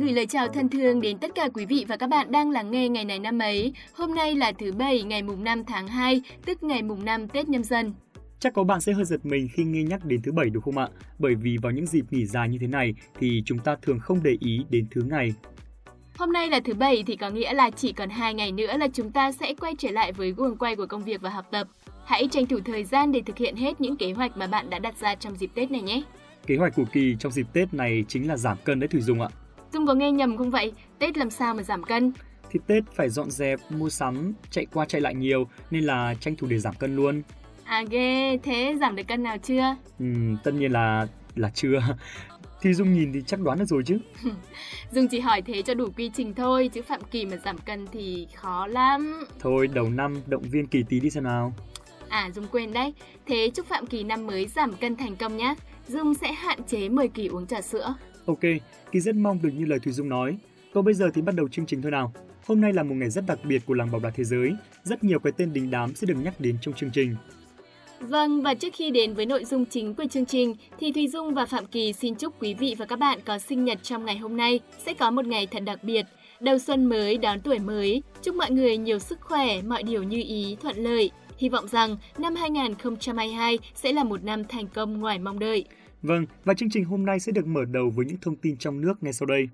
gửi lời chào thân thương đến tất cả quý vị và các bạn đang lắng nghe ngày này năm ấy. Hôm nay là thứ Bảy ngày mùng 5 tháng 2, tức ngày mùng 5 Tết nhâm dần. Chắc có bạn sẽ hơi giật mình khi nghe nhắc đến thứ Bảy đúng không ạ? Bởi vì vào những dịp nghỉ dài như thế này thì chúng ta thường không để ý đến thứ ngày. Hôm nay là thứ Bảy thì có nghĩa là chỉ còn 2 ngày nữa là chúng ta sẽ quay trở lại với guồng quay của công việc và học tập. Hãy tranh thủ thời gian để thực hiện hết những kế hoạch mà bạn đã đặt ra trong dịp Tết này nhé. Kế hoạch của Kỳ trong dịp Tết này chính là giảm cân đấy Thủy Dung ạ. Dung có nghe nhầm không vậy? Tết làm sao mà giảm cân? Thì Tết phải dọn dẹp, mua sắm, chạy qua chạy lại nhiều nên là tranh thủ để giảm cân luôn. À ghê, thế giảm được cân nào chưa? Ừ, tất nhiên là là chưa. Thì Dung nhìn thì chắc đoán được rồi chứ. Dung chỉ hỏi thế cho đủ quy trình thôi, chứ Phạm Kỳ mà giảm cân thì khó lắm. Thôi đầu năm động viên Kỳ tí đi xem nào. À Dung quên đấy, thế chúc Phạm Kỳ năm mới giảm cân thành công nhé. Dung sẽ hạn chế mời Kỳ uống trà sữa. Ok, Kỳ rất mong được như lời Thùy Dung nói. Còn bây giờ thì bắt đầu chương trình thôi nào. Hôm nay là một ngày rất đặc biệt của làng bóng đá thế giới. Rất nhiều cái tên đình đám sẽ được nhắc đến trong chương trình. Vâng, và trước khi đến với nội dung chính của chương trình, thì Thùy Dung và Phạm Kỳ xin chúc quý vị và các bạn có sinh nhật trong ngày hôm nay sẽ có một ngày thật đặc biệt. Đầu xuân mới, đón tuổi mới, chúc mọi người nhiều sức khỏe, mọi điều như ý, thuận lợi. Hy vọng rằng năm 2022 sẽ là một năm thành công ngoài mong đợi. Vâng, và chương trình hôm nay sẽ được mở đầu với những thông tin trong nước ngay sau đây.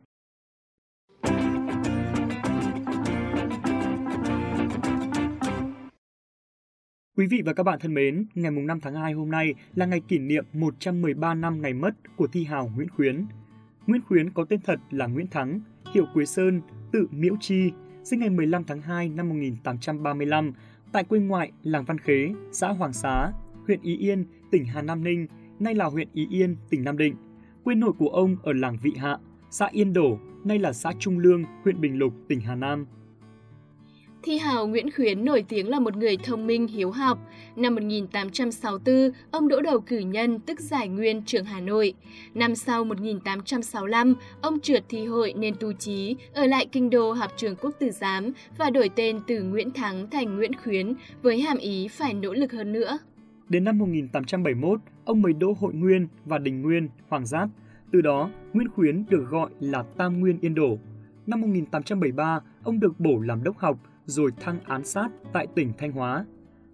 Quý vị và các bạn thân mến, ngày 5 tháng 2 hôm nay là ngày kỷ niệm 113 năm ngày mất của thi hào Nguyễn Khuyến. Nguyễn Khuyến có tên thật là Nguyễn Thắng, hiệu Quế Sơn, tự Miễu Chi, sinh ngày 15 tháng 2 năm 1835 tại quê ngoại làng Văn Khế, xã Hoàng Xá, huyện Ý Yên, tỉnh Hà Nam Ninh, nay là huyện Ý Yên, tỉnh Nam Định. Quê nội của ông ở làng Vị Hạ, xã Yên Đổ, nay là xã Trung Lương, huyện Bình Lục, tỉnh Hà Nam. Thi hào Nguyễn Khuyến nổi tiếng là một người thông minh hiếu học. Năm 1864, ông đỗ đầu cử nhân tức giải nguyên trường Hà Nội. Năm sau 1865, ông trượt thi hội nên tu trí, ở lại kinh đô học trường quốc tử giám và đổi tên từ Nguyễn Thắng thành Nguyễn Khuyến với hàm ý phải nỗ lực hơn nữa. Đến năm 1871, ông mới đỗ hội nguyên và đình nguyên, hoàng giáp. Từ đó, Nguyễn Khuyến được gọi là Tam Nguyên Yên Đổ. Năm 1873, ông được bổ làm đốc học, rồi thăng án sát tại tỉnh Thanh Hóa.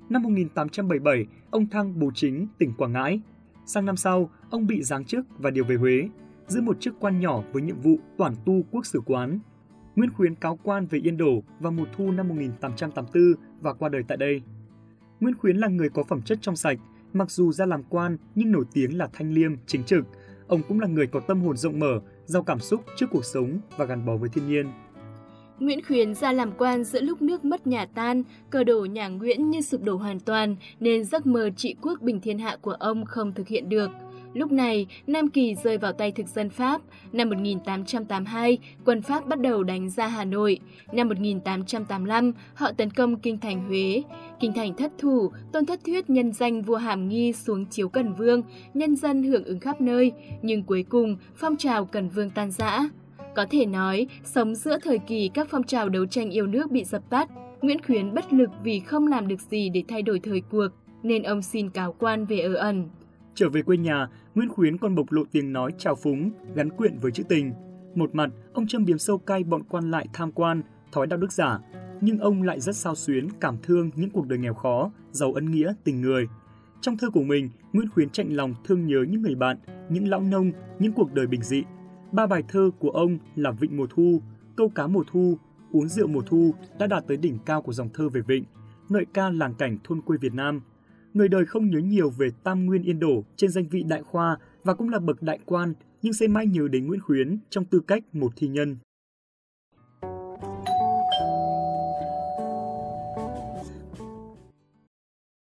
Năm 1877, ông thăng bù chính tỉnh Quảng Ngãi. Sang năm sau, ông bị giáng chức và điều về Huế, giữ một chức quan nhỏ với nhiệm vụ toàn tu quốc sử quán. Nguyễn Khuyến cáo quan về Yên Đổ vào mùa thu năm 1884 và qua đời tại đây. Nguyễn Khuyến là người có phẩm chất trong sạch, mặc dù ra làm quan nhưng nổi tiếng là thanh liêm, chính trực. Ông cũng là người có tâm hồn rộng mở, giàu cảm xúc trước cuộc sống và gắn bó với thiên nhiên. Nguyễn Khuyến ra làm quan giữa lúc nước mất nhà tan, cờ đổ nhà Nguyễn như sụp đổ hoàn toàn, nên giấc mơ trị quốc bình thiên hạ của ông không thực hiện được. Lúc này, Nam Kỳ rơi vào tay thực dân Pháp. Năm 1882, quân Pháp bắt đầu đánh ra Hà Nội. Năm 1885, họ tấn công kinh thành Huế. Kinh thành thất thủ, tôn thất thuyết nhân danh vua Hàm Nghi xuống chiếu Cần Vương, nhân dân hưởng ứng khắp nơi, nhưng cuối cùng phong trào Cần Vương tan rã. Có thể nói, sống giữa thời kỳ các phong trào đấu tranh yêu nước bị dập tắt, Nguyễn Khuyến bất lực vì không làm được gì để thay đổi thời cuộc, nên ông xin cáo quan về ở ẩn. Trở về quê nhà, Nguyễn Khuyến còn bộc lộ tiếng nói trào phúng, gắn quyện với chữ tình. Một mặt, ông châm biếm sâu cay bọn quan lại tham quan, thói đạo đức giả, nhưng ông lại rất sao xuyến, cảm thương những cuộc đời nghèo khó, giàu ân nghĩa, tình người. Trong thơ của mình, Nguyễn Khuyến chạnh lòng thương nhớ những người bạn, những lão nông, những cuộc đời bình dị. Ba bài thơ của ông là Vịnh mùa thu, Câu cá mùa thu, Uống rượu mùa thu đã đạt tới đỉnh cao của dòng thơ về vịnh, ngợi ca làng cảnh thôn quê Việt Nam – người đời không nhớ nhiều về Tam Nguyên Yên Đổ trên danh vị đại khoa và cũng là bậc đại quan, nhưng sẽ mãi nhớ đến Nguyễn Khuyến trong tư cách một thi nhân.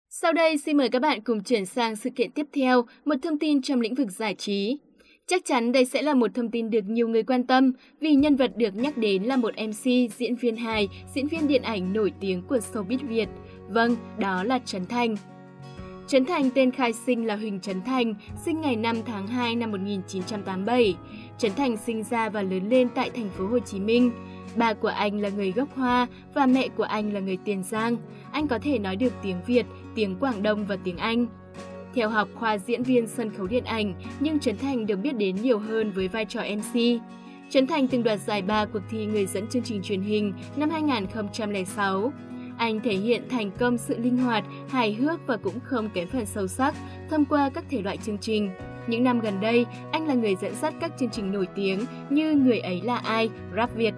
Sau đây xin mời các bạn cùng chuyển sang sự kiện tiếp theo, một thông tin trong lĩnh vực giải trí. Chắc chắn đây sẽ là một thông tin được nhiều người quan tâm vì nhân vật được nhắc đến là một MC, diễn viên hài, diễn viên điện ảnh nổi tiếng của showbiz Việt. Vâng, đó là Trấn Thành. Trấn Thành tên khai sinh là Huỳnh Trấn Thành, sinh ngày 5 tháng 2 năm 1987. Trấn Thành sinh ra và lớn lên tại thành phố Hồ Chí Minh. Bà của anh là người gốc Hoa và mẹ của anh là người Tiền Giang. Anh có thể nói được tiếng Việt, tiếng Quảng Đông và tiếng Anh. Theo học khoa diễn viên sân khấu điện ảnh, nhưng Trấn Thành được biết đến nhiều hơn với vai trò MC. Trấn Thành từng đoạt giải ba cuộc thi người dẫn chương trình truyền hình năm 2006. Anh thể hiện thành công sự linh hoạt, hài hước và cũng không kém phần sâu sắc thông qua các thể loại chương trình. Những năm gần đây, anh là người dẫn dắt các chương trình nổi tiếng như Người ấy là ai, Rap Việt.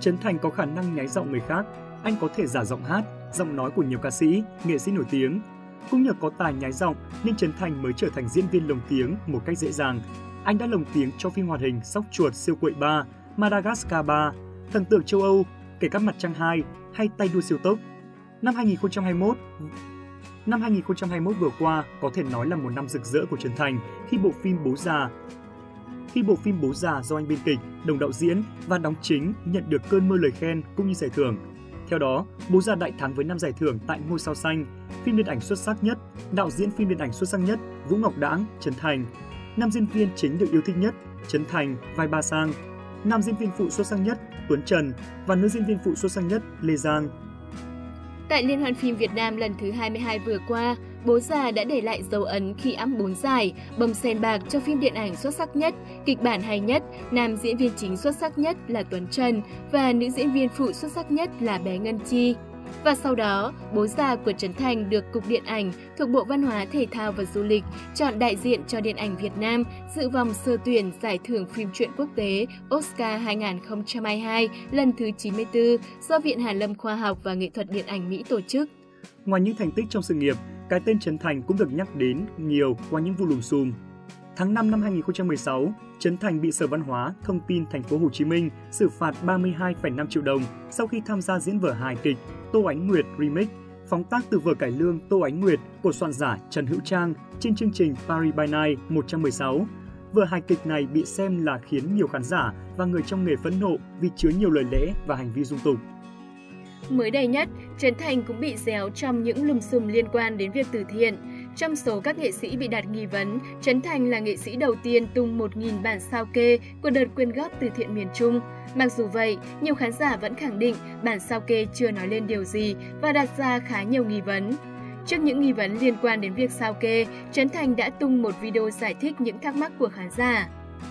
Trấn Thành có khả năng nháy giọng người khác, anh có thể giả giọng hát, giọng nói của nhiều ca sĩ, nghệ sĩ nổi tiếng. Cũng nhờ có tài nhái giọng nên Trấn Thành mới trở thành diễn viên lồng tiếng một cách dễ dàng. Anh đã lồng tiếng cho phim hoạt hình Sóc chuột siêu quậy 3, Madagascar 3, Thần tượng châu Âu, kể các mặt trăng 2 hay tay đua siêu tốc. Năm 2021, Năm 2021 vừa qua có thể nói là một năm rực rỡ của Trấn Thành khi bộ phim Bố già khi bộ phim Bố già do anh biên kịch, đồng đạo diễn và đóng chính nhận được cơn mưa lời khen cũng như giải thưởng. Theo đó, Bố già đại thắng với năm giải thưởng tại Ngôi sao xanh, phim điện ảnh xuất sắc nhất, đạo diễn phim điện ảnh xuất sắc nhất Vũ Ngọc Đãng, Trấn Thành, năm diễn viên chính được yêu thích nhất Trấn Thành, vai Ba Sang, nam diễn viên phụ xuất sắc nhất Tuấn Trần và nữ diễn viên phụ xuất sắc nhất Lê Giang. Tại Liên hoan phim Việt Nam lần thứ 22 vừa qua, Bố già đã để lại dấu ấn khi ẵm bốn giải, bông sen bạc cho phim điện ảnh xuất sắc nhất, kịch bản hay nhất, nam diễn viên chính xuất sắc nhất là Tuấn Trần và nữ diễn viên phụ xuất sắc nhất là bé Ngân Chi. Và sau đó, bố già của Trấn Thành được Cục Điện ảnh thuộc Bộ Văn hóa Thể thao và Du lịch chọn đại diện cho điện ảnh Việt Nam dự vòng sơ tuyển giải thưởng phim truyện quốc tế Oscar 2022 lần thứ 94 do Viện Hàn lâm Khoa học và Nghệ thuật Điện ảnh Mỹ tổ chức. Ngoài những thành tích trong sự nghiệp, cái tên Trấn Thành cũng được nhắc đến nhiều qua những vụ lùm xùm. Tháng 5 năm 2016, Trấn Thành bị Sở Văn hóa Thông tin Thành phố Hồ Chí Minh xử phạt 32,5 triệu đồng sau khi tham gia diễn vở hài kịch Tô Ánh Nguyệt Remix, phóng tác từ vở cải lương Tô Ánh Nguyệt của soạn giả Trần Hữu Trang trên chương trình Paris by Night 116. Vở hài kịch này bị xem là khiến nhiều khán giả và người trong nghề phẫn nộ vì chứa nhiều lời lẽ và hành vi dung tục. Mới đây nhất, Trấn Thành cũng bị déo trong những lùm xùm liên quan đến việc từ thiện. Trong số các nghệ sĩ bị đặt nghi vấn, Trấn Thành là nghệ sĩ đầu tiên tung 1.000 bản sao kê của đợt quyên góp từ thiện miền Trung. Mặc dù vậy, nhiều khán giả vẫn khẳng định bản sao kê chưa nói lên điều gì và đặt ra khá nhiều nghi vấn. Trước những nghi vấn liên quan đến việc sao kê, Trấn Thành đã tung một video giải thích những thắc mắc của khán giả.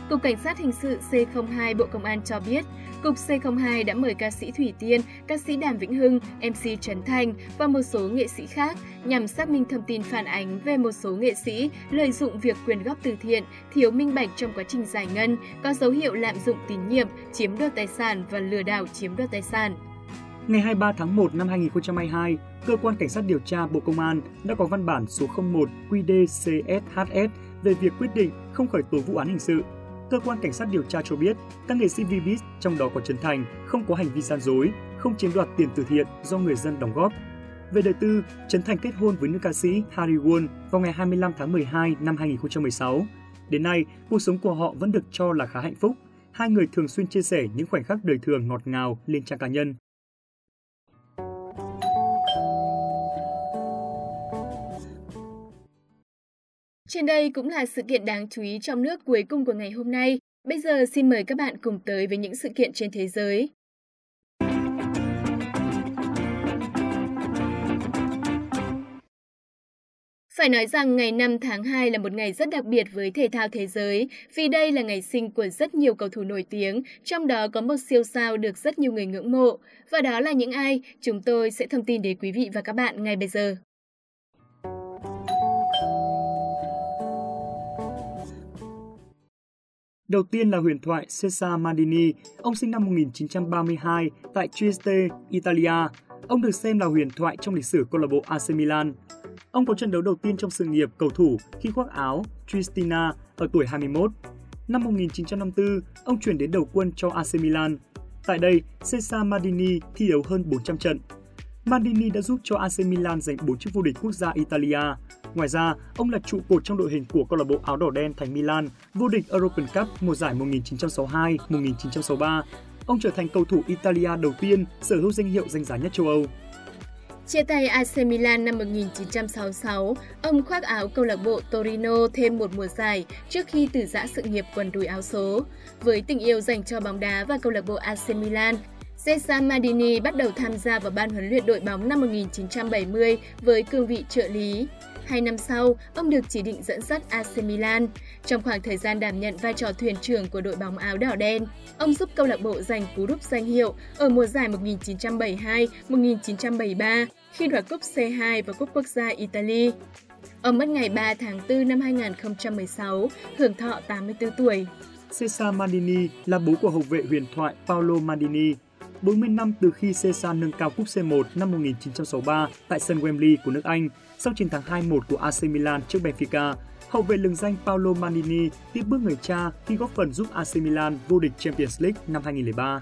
Cục Cảnh sát Hình sự C02 Bộ Công an cho biết, Cục C02 đã mời ca sĩ Thủy Tiên, ca sĩ Đàm Vĩnh Hưng, MC Trấn Thành và một số nghệ sĩ khác nhằm xác minh thông tin phản ánh về một số nghệ sĩ lợi dụng việc quyên góp từ thiện, thiếu minh bạch trong quá trình giải ngân, có dấu hiệu lạm dụng tín nhiệm, chiếm đoạt tài sản và lừa đảo chiếm đoạt tài sản. Ngày 23 tháng 1 năm 2022, Cơ quan Cảnh sát điều tra Bộ Công an đã có văn bản số 01 QDCSHS về việc quyết định không khởi tố vụ án hình sự cơ quan cảnh sát điều tra cho biết các nghệ sĩ Vbiz, trong đó có Trấn Thành, không có hành vi gian dối, không chiếm đoạt tiền từ thiện do người dân đóng góp. Về đời tư, Trấn Thành kết hôn với nữ ca sĩ Harry Won vào ngày 25 tháng 12 năm 2016. Đến nay, cuộc sống của họ vẫn được cho là khá hạnh phúc. Hai người thường xuyên chia sẻ những khoảnh khắc đời thường ngọt ngào lên trang cá nhân. Trên đây cũng là sự kiện đáng chú ý trong nước cuối cùng của ngày hôm nay. Bây giờ xin mời các bạn cùng tới với những sự kiện trên thế giới. Phải nói rằng ngày 5 tháng 2 là một ngày rất đặc biệt với thể thao thế giới, vì đây là ngày sinh của rất nhiều cầu thủ nổi tiếng, trong đó có một siêu sao được rất nhiều người ngưỡng mộ. Và đó là những ai? Chúng tôi sẽ thông tin đến quý vị và các bạn ngay bây giờ. Đầu tiên là huyền thoại Cesar Mandini, ông sinh năm 1932 tại Trieste, Italia. Ông được xem là huyền thoại trong lịch sử câu lạc bộ AC Milan. Ông có trận đấu đầu tiên trong sự nghiệp cầu thủ khi khoác áo Tristina ở tuổi 21. Năm 1954, ông chuyển đến đầu quân cho AC Milan. Tại đây, Cesar Mandini thi đấu hơn 400 trận. Mandini đã giúp cho AC Milan giành 4 chức vô địch quốc gia Italia, Ngoài ra, ông là trụ cột trong đội hình của câu lạc bộ áo đỏ đen thành Milan, vô địch European Cup mùa giải 1962-1963. Ông trở thành cầu thủ Italia đầu tiên sở hữu danh hiệu danh giá nhất châu Âu. Chia tay AC Milan năm 1966, ông khoác áo câu lạc bộ Torino thêm một mùa giải trước khi từ giã sự nghiệp quần đùi áo số. Với tình yêu dành cho bóng đá và câu lạc bộ AC Milan, Cesar Madini bắt đầu tham gia vào ban huấn luyện đội bóng năm 1970 với cương vị trợ lý. Hai năm sau, ông được chỉ định dẫn dắt AC Milan. Trong khoảng thời gian đảm nhận vai trò thuyền trưởng của đội bóng áo đỏ đen, ông giúp câu lạc bộ giành cú đúp danh hiệu ở mùa giải 1972-1973 khi đoạt cúp C2 và cúp quốc gia Italy. Ông mất ngày 3 tháng 4 năm 2016, hưởng thọ 84 tuổi. Cesar Maldini là bố của hậu vệ huyền thoại Paolo Maldini. 40 năm từ khi Cesar nâng cao cúp C1 năm 1963 tại sân Wembley của nước Anh, sau chiến thắng 2-1 của AC Milan trước Benfica, hậu vệ lừng danh Paolo Maldini tiếp bước người cha khi góp phần giúp AC Milan vô địch Champions League năm 2003.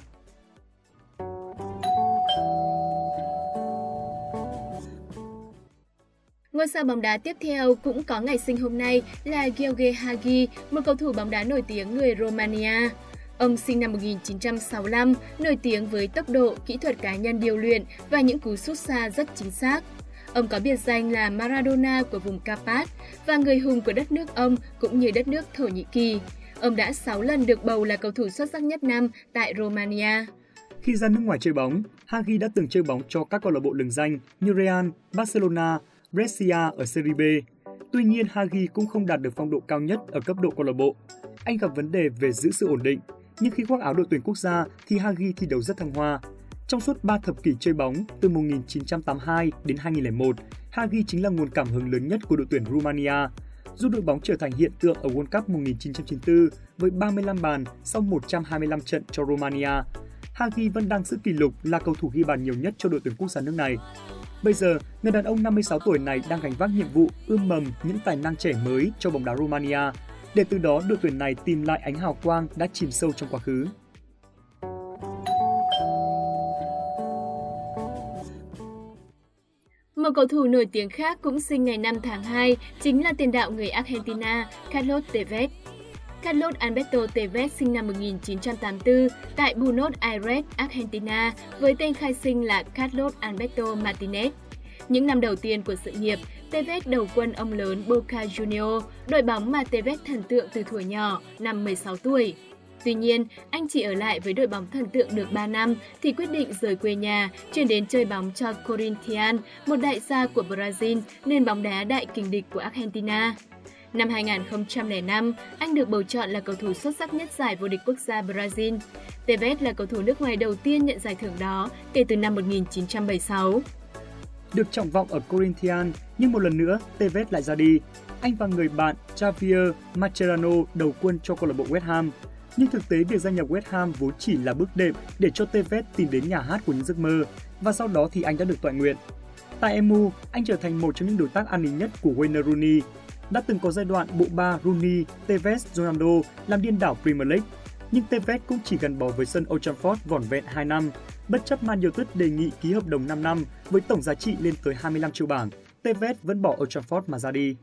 Ngôi sao bóng đá tiếp theo cũng có ngày sinh hôm nay là Gheorghe Hagi, một cầu thủ bóng đá nổi tiếng người Romania. Ông sinh năm 1965, nổi tiếng với tốc độ, kỹ thuật cá nhân điều luyện và những cú sút xa rất chính xác. Ông có biệt danh là Maradona của vùng Carpat và người hùng của đất nước ông cũng như đất nước Thổ Nhĩ Kỳ. Ông đã 6 lần được bầu là cầu thủ xuất sắc nhất năm tại Romania. Khi ra nước ngoài chơi bóng, Hagi đã từng chơi bóng cho các câu lạc bộ lừng danh như Real, Barcelona, Brescia ở Serie B. Tuy nhiên, Hagi cũng không đạt được phong độ cao nhất ở cấp độ câu lạc bộ. Anh gặp vấn đề về giữ sự ổn định, nhưng khi khoác áo đội tuyển quốc gia thì Hagi thi đấu rất thăng hoa. Trong suốt 3 thập kỷ chơi bóng từ 1982 đến 2001, Hagi chính là nguồn cảm hứng lớn nhất của đội tuyển Romania, giúp đội bóng trở thành hiện tượng ở World Cup 1994 với 35 bàn sau 125 trận cho Romania. Hagi vẫn đang giữ kỷ lục là cầu thủ ghi bàn nhiều nhất cho đội tuyển quốc gia nước này. Bây giờ, người đàn ông 56 tuổi này đang gánh vác nhiệm vụ ươm mầm những tài năng trẻ mới cho bóng đá Romania, để từ đó đội tuyển này tìm lại ánh hào quang đã chìm sâu trong quá khứ. Một cầu thủ nổi tiếng khác cũng sinh ngày 5 tháng 2 chính là tiền đạo người Argentina Carlos Tevez. Carlos Alberto Tevez sinh năm 1984 tại Buenos Aires, Argentina với tên khai sinh là Carlos Alberto Martinez. Những năm đầu tiên của sự nghiệp, Tevez đầu quân ông lớn Boca Juniors, đội bóng mà Tevez thần tượng từ thuở nhỏ, năm 16 tuổi. Tuy nhiên, anh chỉ ở lại với đội bóng thần tượng được 3 năm thì quyết định rời quê nhà, chuyển đến chơi bóng cho Corinthians, một đại gia của Brazil, nền bóng đá đại kình địch của Argentina. Năm 2005, anh được bầu chọn là cầu thủ xuất sắc nhất giải vô địch quốc gia Brazil. Tevez là cầu thủ nước ngoài đầu tiên nhận giải thưởng đó kể từ năm 1976. Được trọng vọng ở Corinthians, nhưng một lần nữa Tevez lại ra đi. Anh và người bạn Javier Mascherano đầu quân cho câu lạc bộ West Ham. Nhưng thực tế việc gia nhập West Ham vốn chỉ là bước đệm để cho Tevez tìm đến nhà hát của những giấc mơ và sau đó thì anh đã được tọa nguyện. Tại MU, anh trở thành một trong những đối tác an ninh nhất của Wayne Rooney đã từng có giai đoạn bộ ba Rooney, Tevez, Ronaldo làm điên đảo Premier League. Nhưng Tevez cũng chỉ gần bó với sân Old Trafford vỏn vẹn 2 năm. Bất chấp Man United đề nghị ký hợp đồng 5 năm với tổng giá trị lên tới 25 triệu bảng, Tevez vẫn bỏ Old Trafford mà ra đi.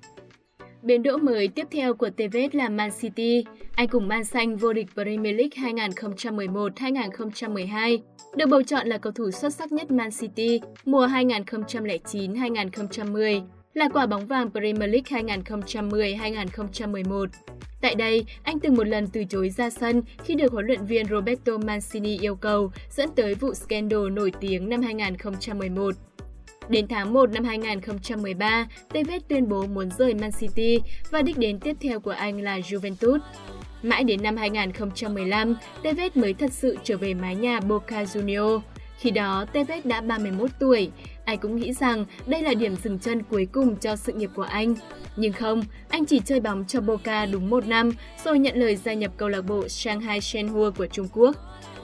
Biến đỗ mới tiếp theo của Tevez là Man City. Anh cùng Man Xanh vô địch Premier League 2011-2012, được bầu chọn là cầu thủ xuất sắc nhất Man City mùa 2009-2010 là quả bóng vàng Premier League 2010-2011. Tại đây, anh từng một lần từ chối ra sân khi được huấn luyện viên Roberto Mancini yêu cầu dẫn tới vụ scandal nổi tiếng năm 2011. Đến tháng 1 năm 2013, Tevez tuyên bố muốn rời Man City và đích đến tiếp theo của anh là Juventus. Mãi đến năm 2015, Tevez mới thật sự trở về mái nhà Boca Juniors. Khi đó, Tevez đã 31 tuổi. Ai cũng nghĩ rằng đây là điểm dừng chân cuối cùng cho sự nghiệp của anh. Nhưng không, anh chỉ chơi bóng cho Boca đúng một năm rồi nhận lời gia nhập câu lạc bộ Shanghai Shenhua của Trung Quốc.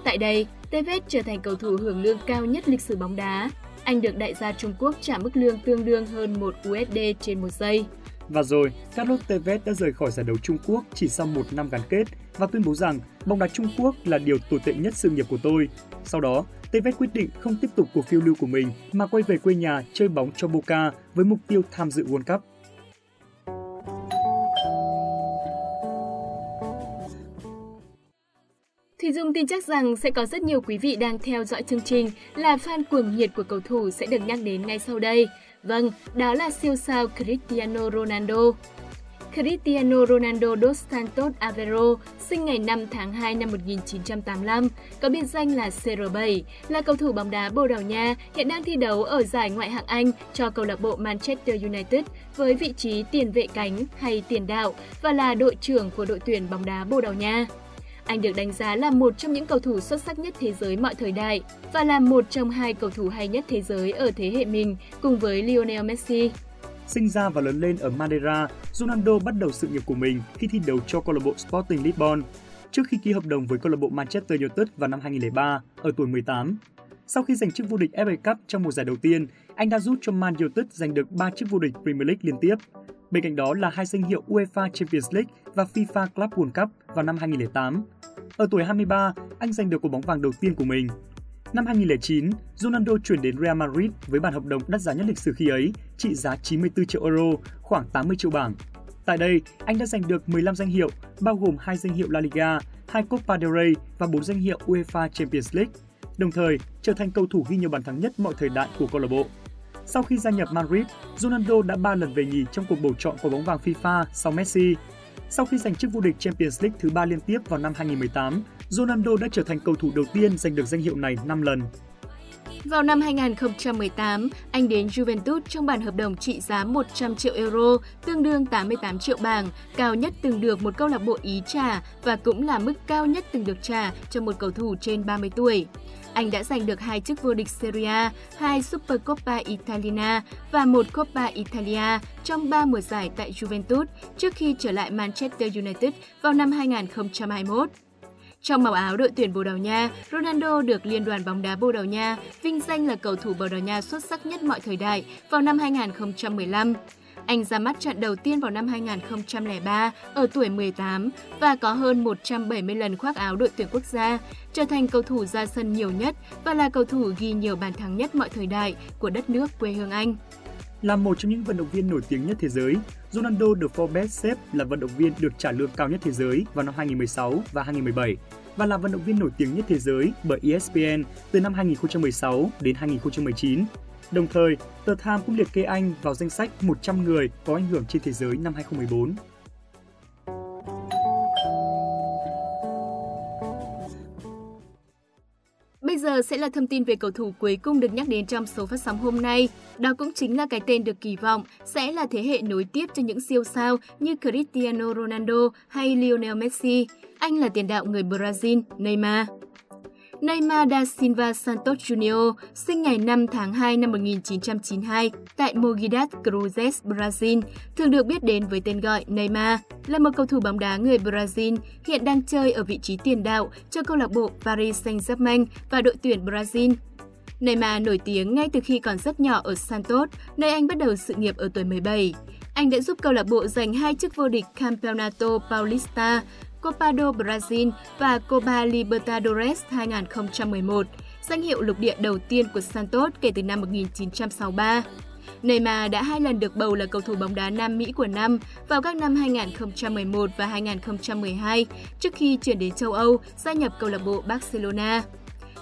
Tại đây, Tevez trở thành cầu thủ hưởng lương cao nhất lịch sử bóng đá. Anh được đại gia Trung Quốc trả mức lương tương đương hơn 1 USD trên một giây. Và rồi, Carlos Tevez đã rời khỏi giải đấu Trung Quốc chỉ sau một năm gắn kết và tuyên bố rằng bóng đá Trung Quốc là điều tồi tệ nhất sự nghiệp của tôi. Sau đó, Tevez quyết định không tiếp tục cuộc phiêu lưu của mình mà quay về quê nhà chơi bóng cho Boca với mục tiêu tham dự World Cup. Thì Dung tin chắc rằng sẽ có rất nhiều quý vị đang theo dõi chương trình là fan cuồng nhiệt của cầu thủ sẽ được nhắc đến ngay sau đây. Vâng, đó là siêu sao Cristiano Ronaldo. Cristiano Ronaldo dos Santos Aveiro, sinh ngày 5 tháng 2 năm 1985, có biệt danh là CR7, là cầu thủ bóng đá Bồ Đào Nha, hiện đang thi đấu ở giải ngoại hạng Anh cho câu lạc bộ Manchester United với vị trí tiền vệ cánh hay tiền đạo và là đội trưởng của đội tuyển bóng đá Bồ Đào Nha. Anh được đánh giá là một trong những cầu thủ xuất sắc nhất thế giới mọi thời đại và là một trong hai cầu thủ hay nhất thế giới ở thế hệ mình cùng với Lionel Messi. Sinh ra và lớn lên ở Madeira, Ronaldo bắt đầu sự nghiệp của mình khi thi đấu cho câu lạc bộ Sporting Lisbon trước khi ký hợp đồng với câu lạc bộ Manchester United vào năm 2003 ở tuổi 18. Sau khi giành chức vô địch FA Cup trong mùa giải đầu tiên, anh đã giúp cho Man United giành được 3 chức vô địch Premier League liên tiếp. Bên cạnh đó là hai danh hiệu UEFA Champions League và FIFA Club World Cup vào năm 2008. Ở tuổi 23, anh giành được quả bóng vàng đầu tiên của mình. Năm 2009, Ronaldo chuyển đến Real Madrid với bản hợp đồng đắt giá nhất lịch sử khi ấy, trị giá 94 triệu euro, khoảng 80 triệu bảng. Tại đây, anh đã giành được 15 danh hiệu, bao gồm hai danh hiệu La Liga, hai Copa del Rey và 4 danh hiệu UEFA Champions League, đồng thời trở thành cầu thủ ghi nhiều bàn thắng nhất mọi thời đại của câu lạc bộ. Sau khi gia nhập Madrid, Ronaldo đã 3 lần về nhì trong cuộc bầu chọn quả bóng vàng FIFA sau Messi. Sau khi giành chức vô địch Champions League thứ 3 liên tiếp vào năm 2018, Ronaldo đã trở thành cầu thủ đầu tiên giành được danh hiệu này 5 lần. Vào năm 2018, anh đến Juventus trong bản hợp đồng trị giá 100 triệu euro, tương đương 88 triệu bảng, cao nhất từng được một câu lạc bộ Ý trả và cũng là mức cao nhất từng được trả cho một cầu thủ trên 30 tuổi. Anh đã giành được hai chức vô địch Serie A, hai Supercoppa Italiana và một Coppa Italia trong ba mùa giải tại Juventus trước khi trở lại Manchester United vào năm 2021. Trong màu áo đội tuyển Bồ Đào Nha, Ronaldo được Liên đoàn bóng đá Bồ Đào Nha vinh danh là cầu thủ Bồ Đào Nha xuất sắc nhất mọi thời đại vào năm 2015. Anh ra mắt trận đầu tiên vào năm 2003 ở tuổi 18 và có hơn 170 lần khoác áo đội tuyển quốc gia, trở thành cầu thủ ra sân nhiều nhất và là cầu thủ ghi nhiều bàn thắng nhất mọi thời đại của đất nước quê hương Anh. Là một trong những vận động viên nổi tiếng nhất thế giới, Ronaldo được Forbes xếp là vận động viên được trả lương cao nhất thế giới vào năm 2016 và 2017 và là vận động viên nổi tiếng nhất thế giới bởi ESPN từ năm 2016 đến 2019. Đồng thời, tờ Time cũng liệt kê anh vào danh sách 100 người có ảnh hưởng trên thế giới năm 2014. Giờ sẽ là thông tin về cầu thủ cuối cùng được nhắc đến trong số phát sóng hôm nay. Đó cũng chính là cái tên được kỳ vọng sẽ là thế hệ nối tiếp cho những siêu sao như Cristiano Ronaldo hay Lionel Messi. Anh là tiền đạo người Brazil, Neymar. Neymar da Silva Santos Jr. sinh ngày 5 tháng 2 năm 1992 tại Mogi das Cruzes, Brazil, thường được biết đến với tên gọi Neymar, là một cầu thủ bóng đá người Brazil hiện đang chơi ở vị trí tiền đạo cho câu lạc bộ Paris Saint-Germain và đội tuyển Brazil. Neymar nổi tiếng ngay từ khi còn rất nhỏ ở Santos, nơi anh bắt đầu sự nghiệp ở tuổi 17. Anh đã giúp câu lạc bộ giành hai chức vô địch Campeonato Paulista Copa do Brazil và Copa Libertadores 2011, danh hiệu lục địa đầu tiên của Santos kể từ năm 1963. Neymar đã hai lần được bầu là cầu thủ bóng đá Nam Mỹ của năm vào các năm 2011 và 2012 trước khi chuyển đến châu Âu, gia nhập câu lạc bộ Barcelona.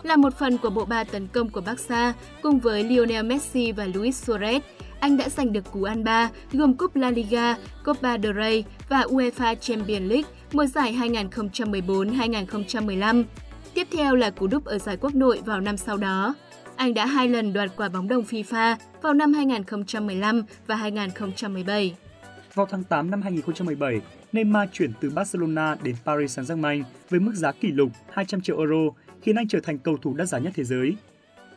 Là một phần của bộ ba tấn công của Barca cùng với Lionel Messi và Luis Suarez, anh đã giành được cú ăn ba gồm Cúp La Liga, Copa del Rey và UEFA Champions League mùa giải 2014-2015. Tiếp theo là cú đúp ở giải quốc nội vào năm sau đó. Anh đã hai lần đoạt quả bóng đồng FIFA vào năm 2015 và 2017. Vào tháng 8 năm 2017, Neymar chuyển từ Barcelona đến Paris Saint-Germain với mức giá kỷ lục 200 triệu euro, khiến anh trở thành cầu thủ đắt giá nhất thế giới.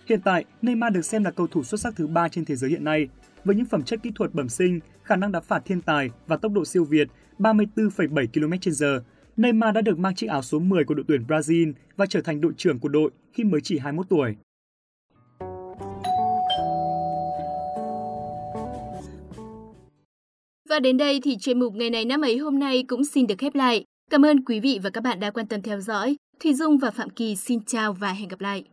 Hiện tại, Neymar được xem là cầu thủ xuất sắc thứ ba trên thế giới hiện nay, với những phẩm chất kỹ thuật bẩm sinh, khả năng đá phạt thiên tài và tốc độ siêu việt 34,7 km/h. Neymar đã được mang chiếc áo số 10 của đội tuyển Brazil và trở thành đội trưởng của đội khi mới chỉ 21 tuổi. Và đến đây thì chuyên mục ngày này năm ấy hôm nay cũng xin được khép lại. Cảm ơn quý vị và các bạn đã quan tâm theo dõi. Thùy Dung và Phạm Kỳ xin chào và hẹn gặp lại.